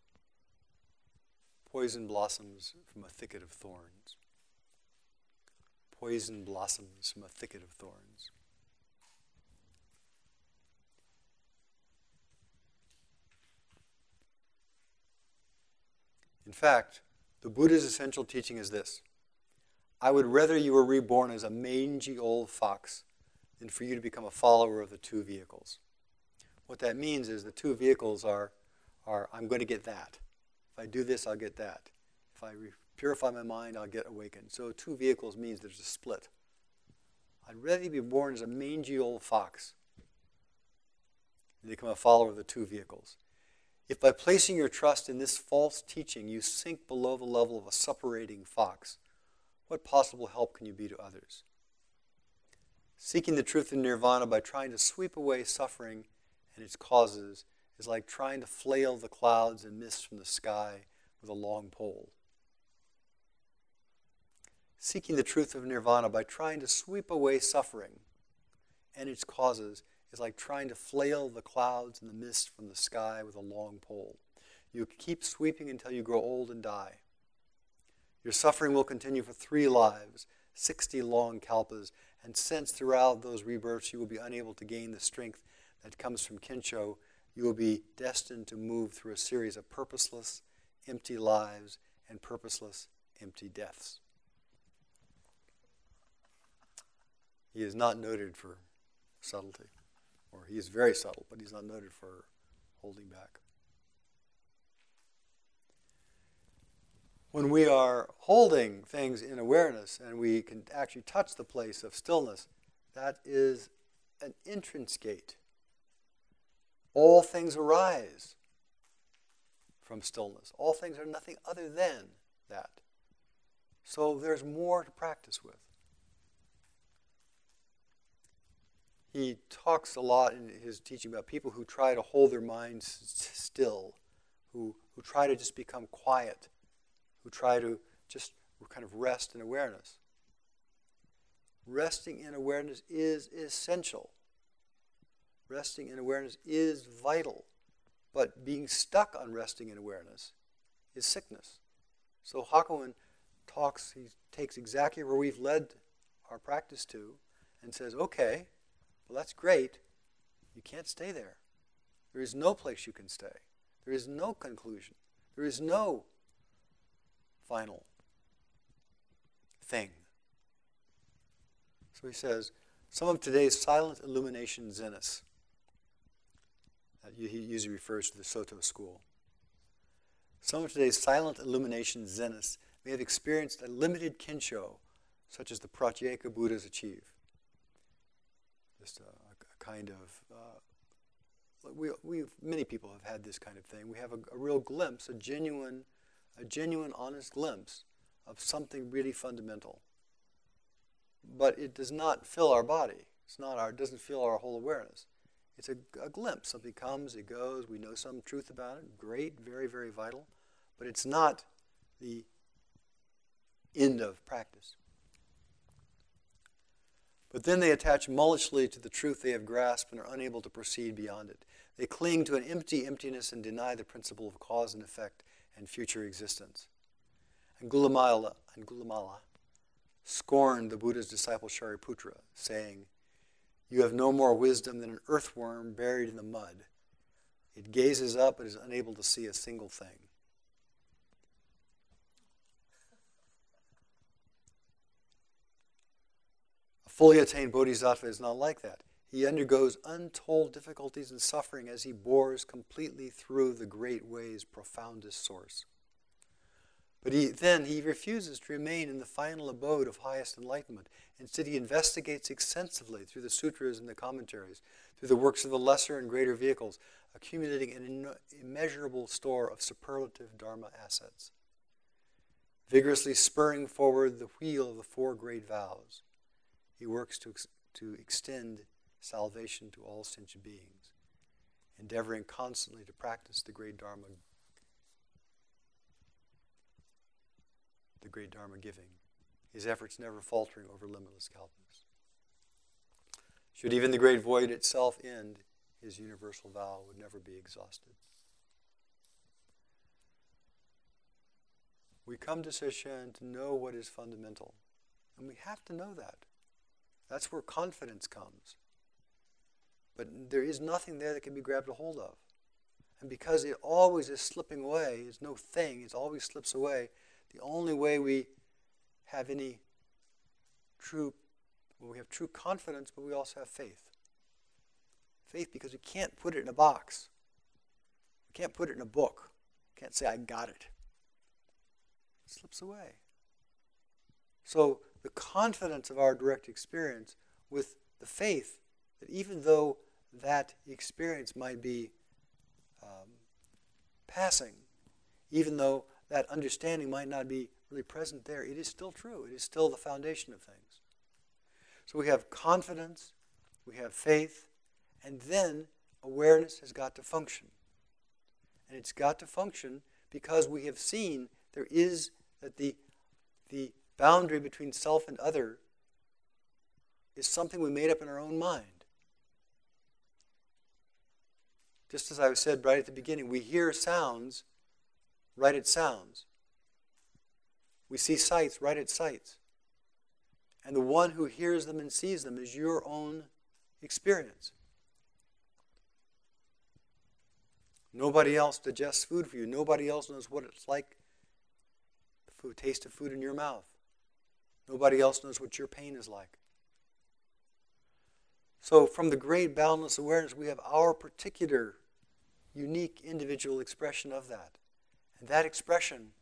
Poison Blossoms from a Thicket of Thorns. Poison blossoms from a thicket of thorns. In fact, the Buddha's essential teaching is this I would rather you were reborn as a mangy old fox than for you to become a follower of the two vehicles. What that means is the two vehicles are, are I'm going to get that. If I do this, I'll get that. If I purify my mind, I'll get awakened. So two vehicles means there's a split. I'd rather be born as a mangy old fox than become a follower of the two vehicles. If by placing your trust in this false teaching you sink below the level of a suppurating fox, what possible help can you be to others? Seeking the truth in nirvana by trying to sweep away suffering and its causes is like trying to flail the clouds and mist from the sky with a long pole. Seeking the truth of nirvana by trying to sweep away suffering and its causes is like trying to flail the clouds and the mist from the sky with a long pole. You keep sweeping until you grow old and die. Your suffering will continue for three lives, 60 long kalpas, and since throughout those rebirths you will be unable to gain the strength that comes from Kensho, you will be destined to move through a series of purposeless, empty lives and purposeless, empty deaths. He is not noted for subtlety or he is very subtle, but he's not noted for holding back. When we are holding things in awareness and we can actually touch the place of stillness, that is an entrance gate. All things arise from stillness. All things are nothing other than that. So there's more to practice with. He talks a lot in his teaching about people who try to hold their minds still, who, who try to just become quiet, who try to just kind of rest in awareness. Resting in awareness is essential. Resting in awareness is vital. But being stuck on resting in awareness is sickness. So Hakuin talks, he takes exactly where we've led our practice to and says, okay, well, that's great. You can't stay there. There is no place you can stay. There is no conclusion. There is no final thing. So he says, some of today's silent illumination zenists, he usually refers to the Soto school. Some of today's silent illumination zenists may have experienced a limited kensho, such as the Pratyeka Buddhas achieve just a, a kind of uh, we we many people have had this kind of thing. We have a, a, real glimpse, a genuine, a genuine, honest glimpse of something really fundamental. But it does not fill our body. It's not our. It doesn't fill our whole awareness. It's a, a glimpse. Something comes, it goes. We know some truth about it. Great, very, very vital. But it's not the end of practice. But then they attach mullishly to the truth they have grasped and are unable to proceed beyond it. They cling to an empty emptiness and deny the principle of cause and effect and future existence. Angulimala, Angulimala scorned the Buddha's disciple Shariputra, saying, You have no more wisdom than an earthworm buried in the mud. It gazes up but is unable to see a single thing. Fully attained bodhisattva is not like that. He undergoes untold difficulties and suffering as he bores completely through the great way's profoundest source. But he, then he refuses to remain in the final abode of highest enlightenment. Instead, he investigates extensively through the sutras and the commentaries, through the works of the lesser and greater vehicles, accumulating an immeasurable store of superlative Dharma assets. Vigorously spurring forward the wheel of the four great vows, he works to, ex- to extend salvation to all sentient beings, endeavoring constantly to practice the great Dharma the great Dharma giving, his efforts never faltering over limitless kalpas. Should even the great void itself end, his universal vow would never be exhausted. We come to Sesshin to know what is fundamental, and we have to know that. That's where confidence comes. But there is nothing there that can be grabbed a hold of. And because it always is slipping away, it's no thing, it always slips away, the only way we have any true, well, we have true confidence, but we also have faith. Faith because we can't put it in a box. We can't put it in a book. We can't say, I got it. It slips away. So the confidence of our direct experience with the faith that even though that experience might be um, passing, even though that understanding might not be really present there, it is still true. It is still the foundation of things. So we have confidence, we have faith, and then awareness has got to function. And it's got to function because we have seen there is that the, the boundary between self and other is something we made up in our own mind. Just as I said right at the beginning, we hear sounds right at sounds. We see sights right at sights. And the one who hears them and sees them is your own experience. Nobody else digests food for you. Nobody else knows what it's like, the food, taste of food in your mouth. Nobody else knows what your pain is like. So, from the great boundless awareness, we have our particular, unique individual expression of that. And that expression,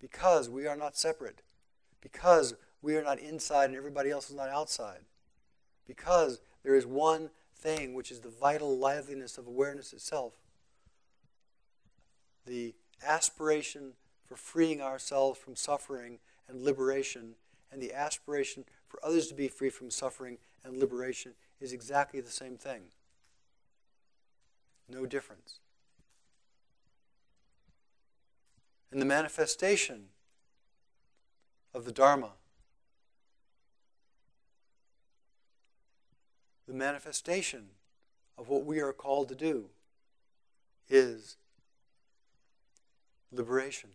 because we are not separate, because we are not inside and everybody else is not outside, because there is one thing which is the vital liveliness of awareness itself, the aspiration for freeing ourselves from suffering and liberation, and the aspiration for others to be free from suffering and liberation is exactly the same thing. No difference. And the manifestation of the Dharma. The manifestation of what we are called to do is liberation.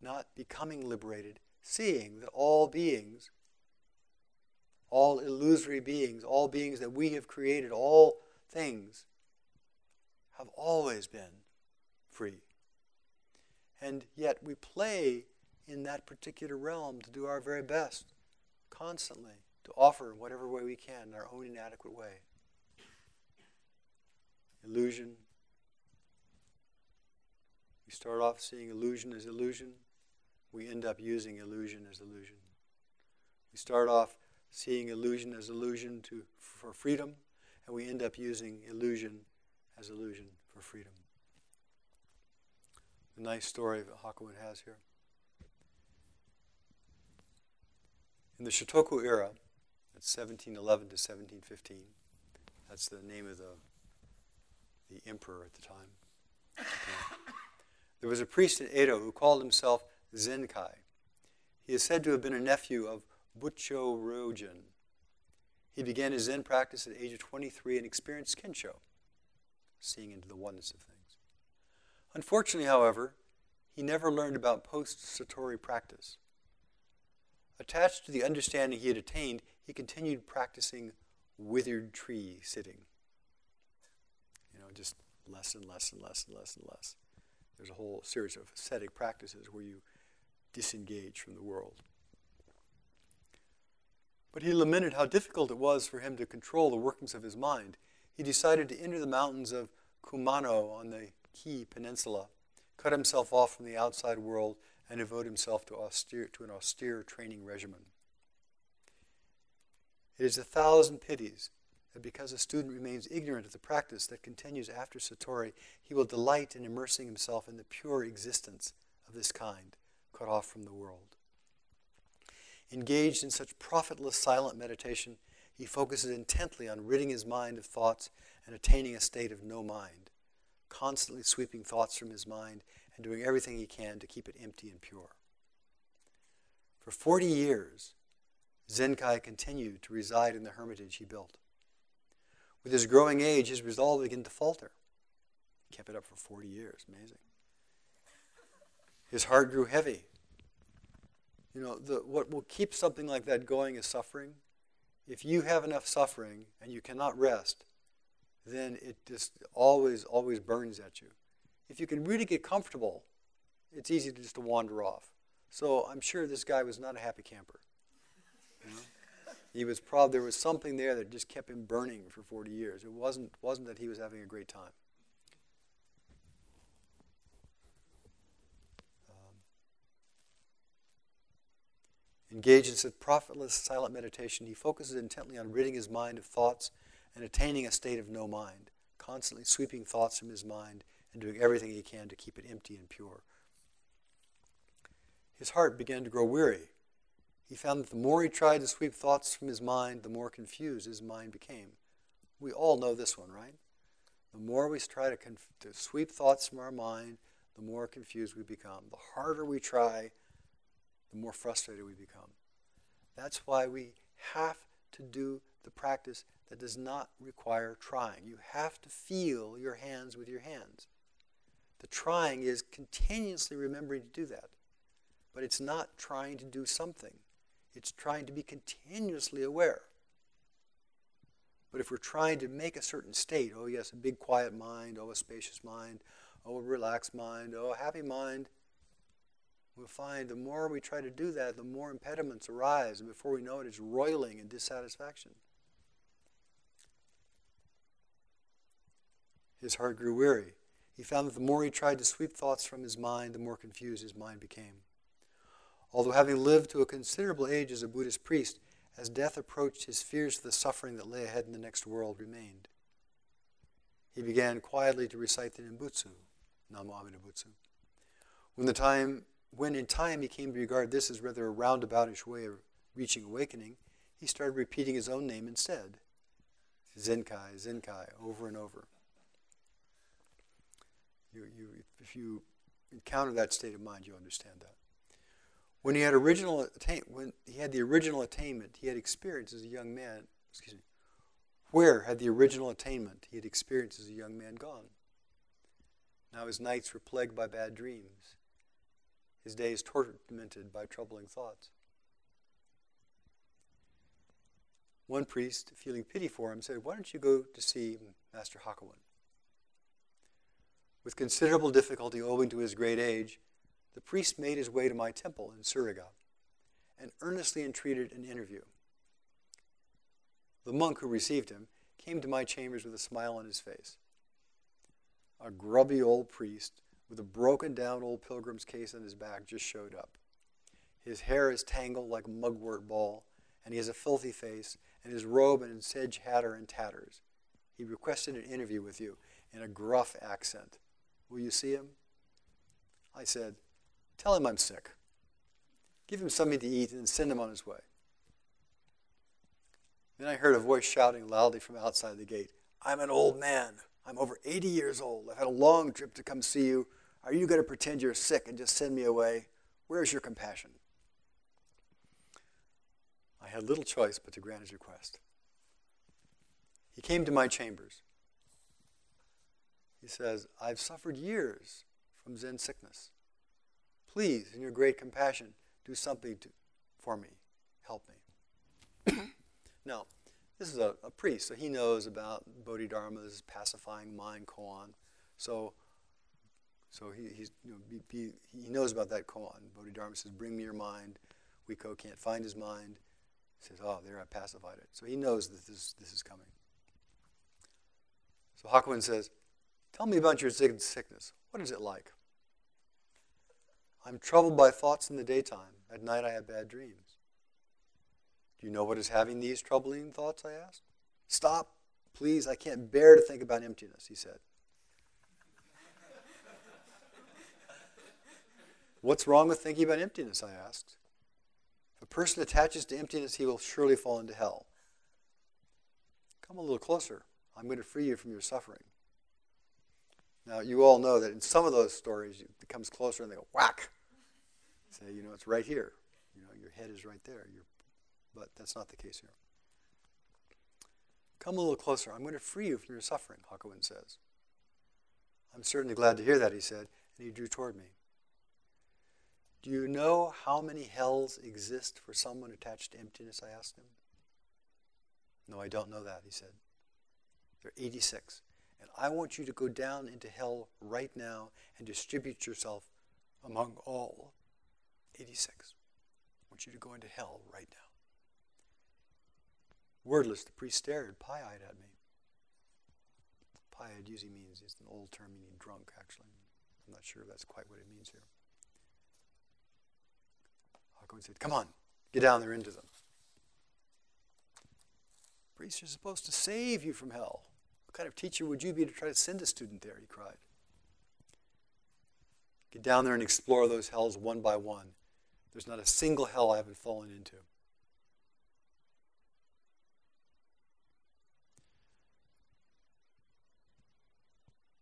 Not becoming liberated, seeing that all beings, all illusory beings, all beings that we have created, all things, have always been free. And yet we play in that particular realm to do our very best constantly to offer whatever way we can in our own inadequate way. Illusion. We start off seeing illusion as illusion. We end up using illusion as illusion. We start off seeing illusion as illusion to, for freedom, and we end up using illusion as illusion for freedom a nice story that Hakuin has here. In the Shotoku era, that's 1711 to 1715, that's the name of the, the emperor at the time. There was a priest in Edo who called himself Zenkai. He is said to have been a nephew of Bucho Rojin. He began his Zen practice at the age of 23 and experienced Kensho, seeing into the oneness of things. Unfortunately, however, he never learned about post Satori practice. Attached to the understanding he had attained, he continued practicing withered tree sitting. You know, just less and less and less and less and less. There's a whole series of ascetic practices where you disengage from the world. But he lamented how difficult it was for him to control the workings of his mind. He decided to enter the mountains of Kumano on the Kii Peninsula cut himself off from the outside world, and devote himself to, austere, to an austere training regimen. It is a thousand pities that because a student remains ignorant of the practice that continues after Satori, he will delight in immersing himself in the pure existence of this kind, cut off from the world. Engaged in such profitless silent meditation, he focuses intently on ridding his mind of thoughts and attaining a state of no mind, constantly sweeping thoughts from his mind and doing everything he can to keep it empty and pure. For 40 years, Zenkai continued to reside in the hermitage he built. With his growing age, his resolve began to falter. He kept it up for 40 years. Amazing. His heart grew heavy. You know, the, what will keep something like that going is suffering. If you have enough suffering and you cannot rest, then it just always, always burns at you. If you can really get comfortable, it's easy to just wander off. So I'm sure this guy was not a happy camper. You know? He was probably there was something there that just kept him burning for 40 years. It wasn't wasn't that he was having a great time. Engaged in such profitless silent meditation, he focuses intently on ridding his mind of thoughts and attaining a state of no mind, constantly sweeping thoughts from his mind and doing everything he can to keep it empty and pure. His heart began to grow weary he found that the more he tried to sweep thoughts from his mind, the more confused his mind became. We all know this one, right? The more we try to, conf- to sweep thoughts from our mind, the more confused we become. The harder we try, the more frustrated we become. That's why we have to do the practice that does not require trying. You have to feel your hands with your hands. The trying is continuously remembering to do that. But it's not trying to do something. It's trying to be continuously aware. But if we're trying to make a certain state, oh, yes, a big quiet mind, oh, a spacious mind, oh, a relaxed mind, oh, a happy mind, we'll find the more we try to do that, the more impediments arise. And before we know it, it's roiling in dissatisfaction. His heart grew weary. He found that the more he tried to sweep thoughts from his mind, the more confused his mind became. Although having lived to a considerable age as a Buddhist priest, as death approached, his fears of the suffering that lay ahead in the next world remained. He began quietly to recite the Nembutsu, Namo Amida Butsu. When the time when in time he came to regard this as rather a roundaboutish way of reaching awakening, he started repeating his own name instead. Zenkai, Zenkai, over and over. You, you, if you encounter that state of mind, you understand that. When he had original attain, when he had the original attainment he had experienced as a young man, excuse me, where had the original attainment he had experienced as a young man gone? Now his nights were plagued by bad dreams, his days tormented by troubling thoughts. One priest, feeling pity for him, said, Why don't you go to see Master Hakuin? With considerable difficulty owing to his great age, the priest made his way to my temple in Suruga and earnestly entreated an interview. The monk who received him came to my chambers with a smile on his face. A grubby old priest with a broken down old pilgrim's case on his back just showed up. His hair is tangled like mugwort ball, and he has a filthy face, and his robe and sedge hat are in tatters. He requested an interview with you in a gruff accent. Will you see him? I said, Tell him I'm sick. Give him something to eat and send him on his way. Then I heard a voice shouting loudly from outside the gate I'm an old man. I'm over 80 years old. I've had a long trip to come see you. Are you going to pretend you're sick and just send me away? Where's your compassion? I had little choice but to grant his request. He came to my chambers. He says, I've suffered years from Zen sickness. Please, in your great compassion, do something to, for me. Help me. Mm-hmm. now, this is a, a, priest, so he knows about Bodhidharma's pacifying mind koan. So, so he, he's, you know, be, be, he knows about that koan. Bodhidharma says, Bring me your mind. Huike can't find his mind. He says, Oh, there, I pacified it. So he knows that this, this is coming. So Hakuin says, Tell me about your sickness. What is it like? I'm troubled by thoughts in the daytime. At night I have bad dreams. Do you know what is having these troubling thoughts? I asked. Stop, please. I can't bear to think about emptiness, he said. What's wrong with thinking about emptiness? I asked. If a person attaches to emptiness, he will surely fall into hell. Come a little closer. I'm going to free you from your suffering. Now, you all know that in some of those stories, it comes closer and they go, whack. Say, you know, it's right here. You know, your head is right there. You're, but that's not the case here. Come a little closer. I'm going to free you from your suffering, Hakuin says. I'm certainly glad to hear that, he said, and he drew toward me. Do you know how many hells exist for someone attached to emptiness? I asked him. No, I don't know that, he said. There are 86. And I want you to go down into hell right now and distribute yourself among all 86. I want you to go into hell right now. Wordless, the priest stared pie eyed at me. Pie eyed usually means, it's an old term meaning drunk, actually. I'm not sure that's quite what it means here. Hakuin said, Come on, get down there into them. Priests are supposed to save you from hell. What kind of teacher would you be to try to send a student there? He cried. Get down there and explore those hells one by one. There's not a single hell I haven't fallen into.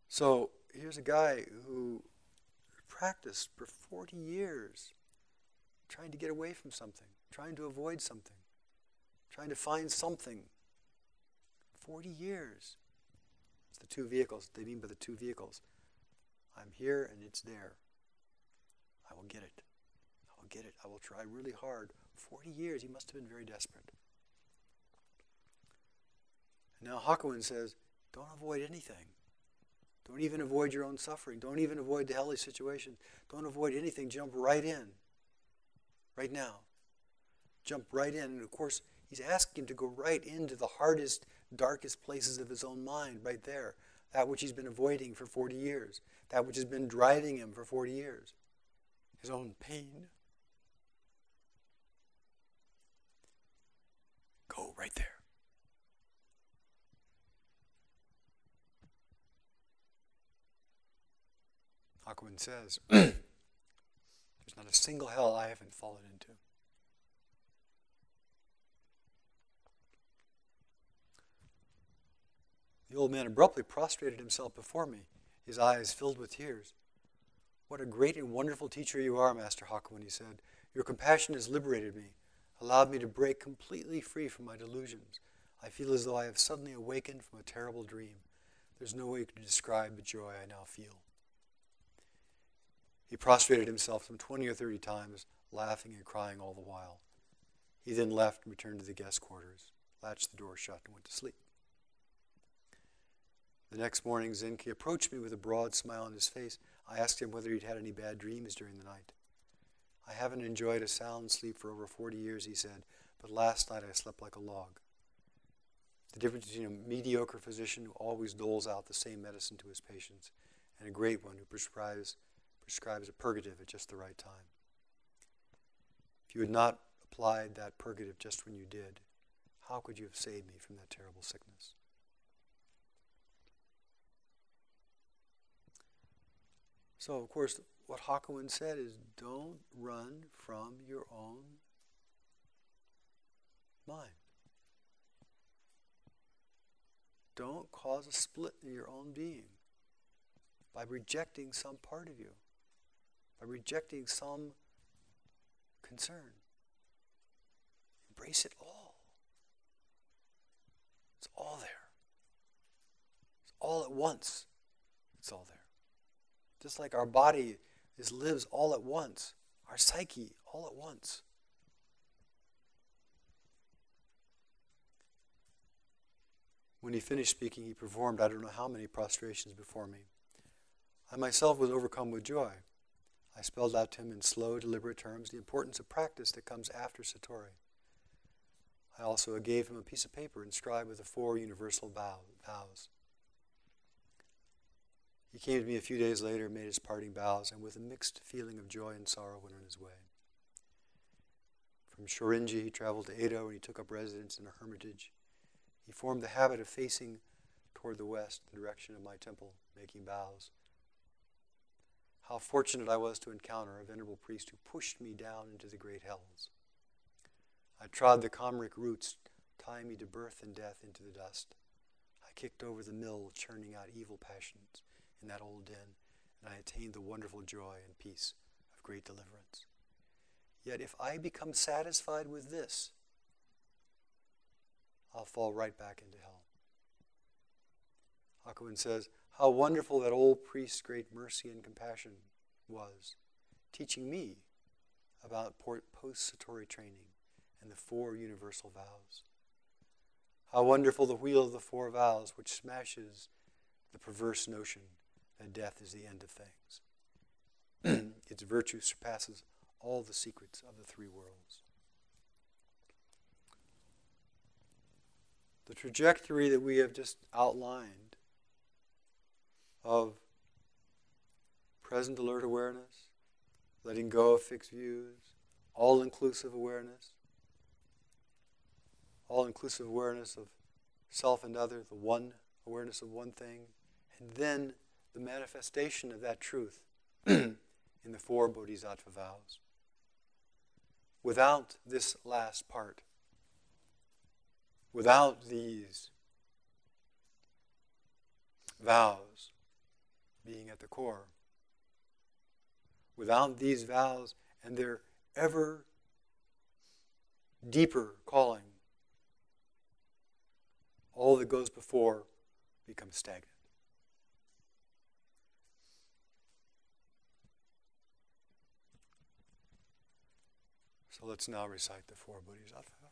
So here's a guy who practiced for 40 years trying to get away from something, trying to avoid something, trying to find something. 40 years. It's the two vehicles. They mean by the two vehicles. I'm here and it's there. I will get it. I will get it. I will try really hard. 40 years. He must have been very desperate. And now Hakuin says, don't avoid anything. Don't even avoid your own suffering. Don't even avoid the hellish situation. Don't avoid anything. Jump right in. Right now. Jump right in. And of course, he's asking him to go right into the hardest darkest places of his own mind right there. That which he's been avoiding for 40 years. That which has been driving him for 40 years. His own pain. Go right there. Hakuin says, There's not a single hell I haven't fallen into. The old man abruptly prostrated himself before me, his eyes filled with tears. What a great and wonderful teacher you are, Master Hakuin, he said. Your compassion has liberated me, allowed me to break completely free from my delusions. I feel as though I have suddenly awakened from a terrible dream. There's no way to describe the joy I now feel. He prostrated himself some 20 or 30 times, laughing and crying all the while. He then left and returned to the guest quarters, latched the door shut, and went to sleep. The next morning, Zenkai approached me with a broad smile on his face. I asked him whether he'd had any bad dreams during the night. I haven't enjoyed a sound sleep for over 40 years, he said, but last night I slept like a log. The difference between a mediocre physician who always doles out the same medicine to his patients and a great one who prescribes, prescribes a purgative at just the right time. If you had not applied that purgative just when you did, how could you have saved me from that terrible sickness? So, of course, what Hakuin said is don't run from your own mind. Don't cause a split in your own being by rejecting some part of you, by rejecting some concern. Embrace it all. It's all there. It's all at once. It's all there. Just like our body is lives all at once, our psyche all at once. When he finished speaking, he performed I don't know how many prostrations before me. I myself was overcome with joy. I spelled out to him in slow, deliberate terms the importance of practice that comes after Satori. I also gave him a piece of paper inscribed with the four universal vows. He came to me a few days later, made his parting bows, and with a mixed feeling of joy and sorrow went on his way. From Shorinji, he traveled to Edo and he took up residence in a hermitage. He formed the habit of facing toward the west, the direction of my temple, making bows. How fortunate I was to encounter a venerable priest who pushed me down into the great hells. I trod the karmic roots, tying me to birth and death into the dust. I kicked over the mill, churning out evil passions in that old den, and I attained the wonderful joy and peace of great deliverance. Yet if I become satisfied with this, I'll fall right back into hell. Hakuin says, How wonderful that old priest's great mercy and compassion was, teaching me about post Satori training and the four universal vows. How wonderful the wheel of the four vows, which smashes the perverse notion that death is the end of things. its virtue surpasses all the secrets of the three worlds. The trajectory that we have just outlined of present alert awareness, letting go of fixed views, all inclusive awareness, all inclusive awareness of self and other, the one awareness of one thing, and then the manifestation of that truth in the four bodhisattva vows. Without this last part, without these vows being at the core, without these vows and their ever deeper calling, all that goes before becomes stagnant. So let's now recite the four Bodhisattva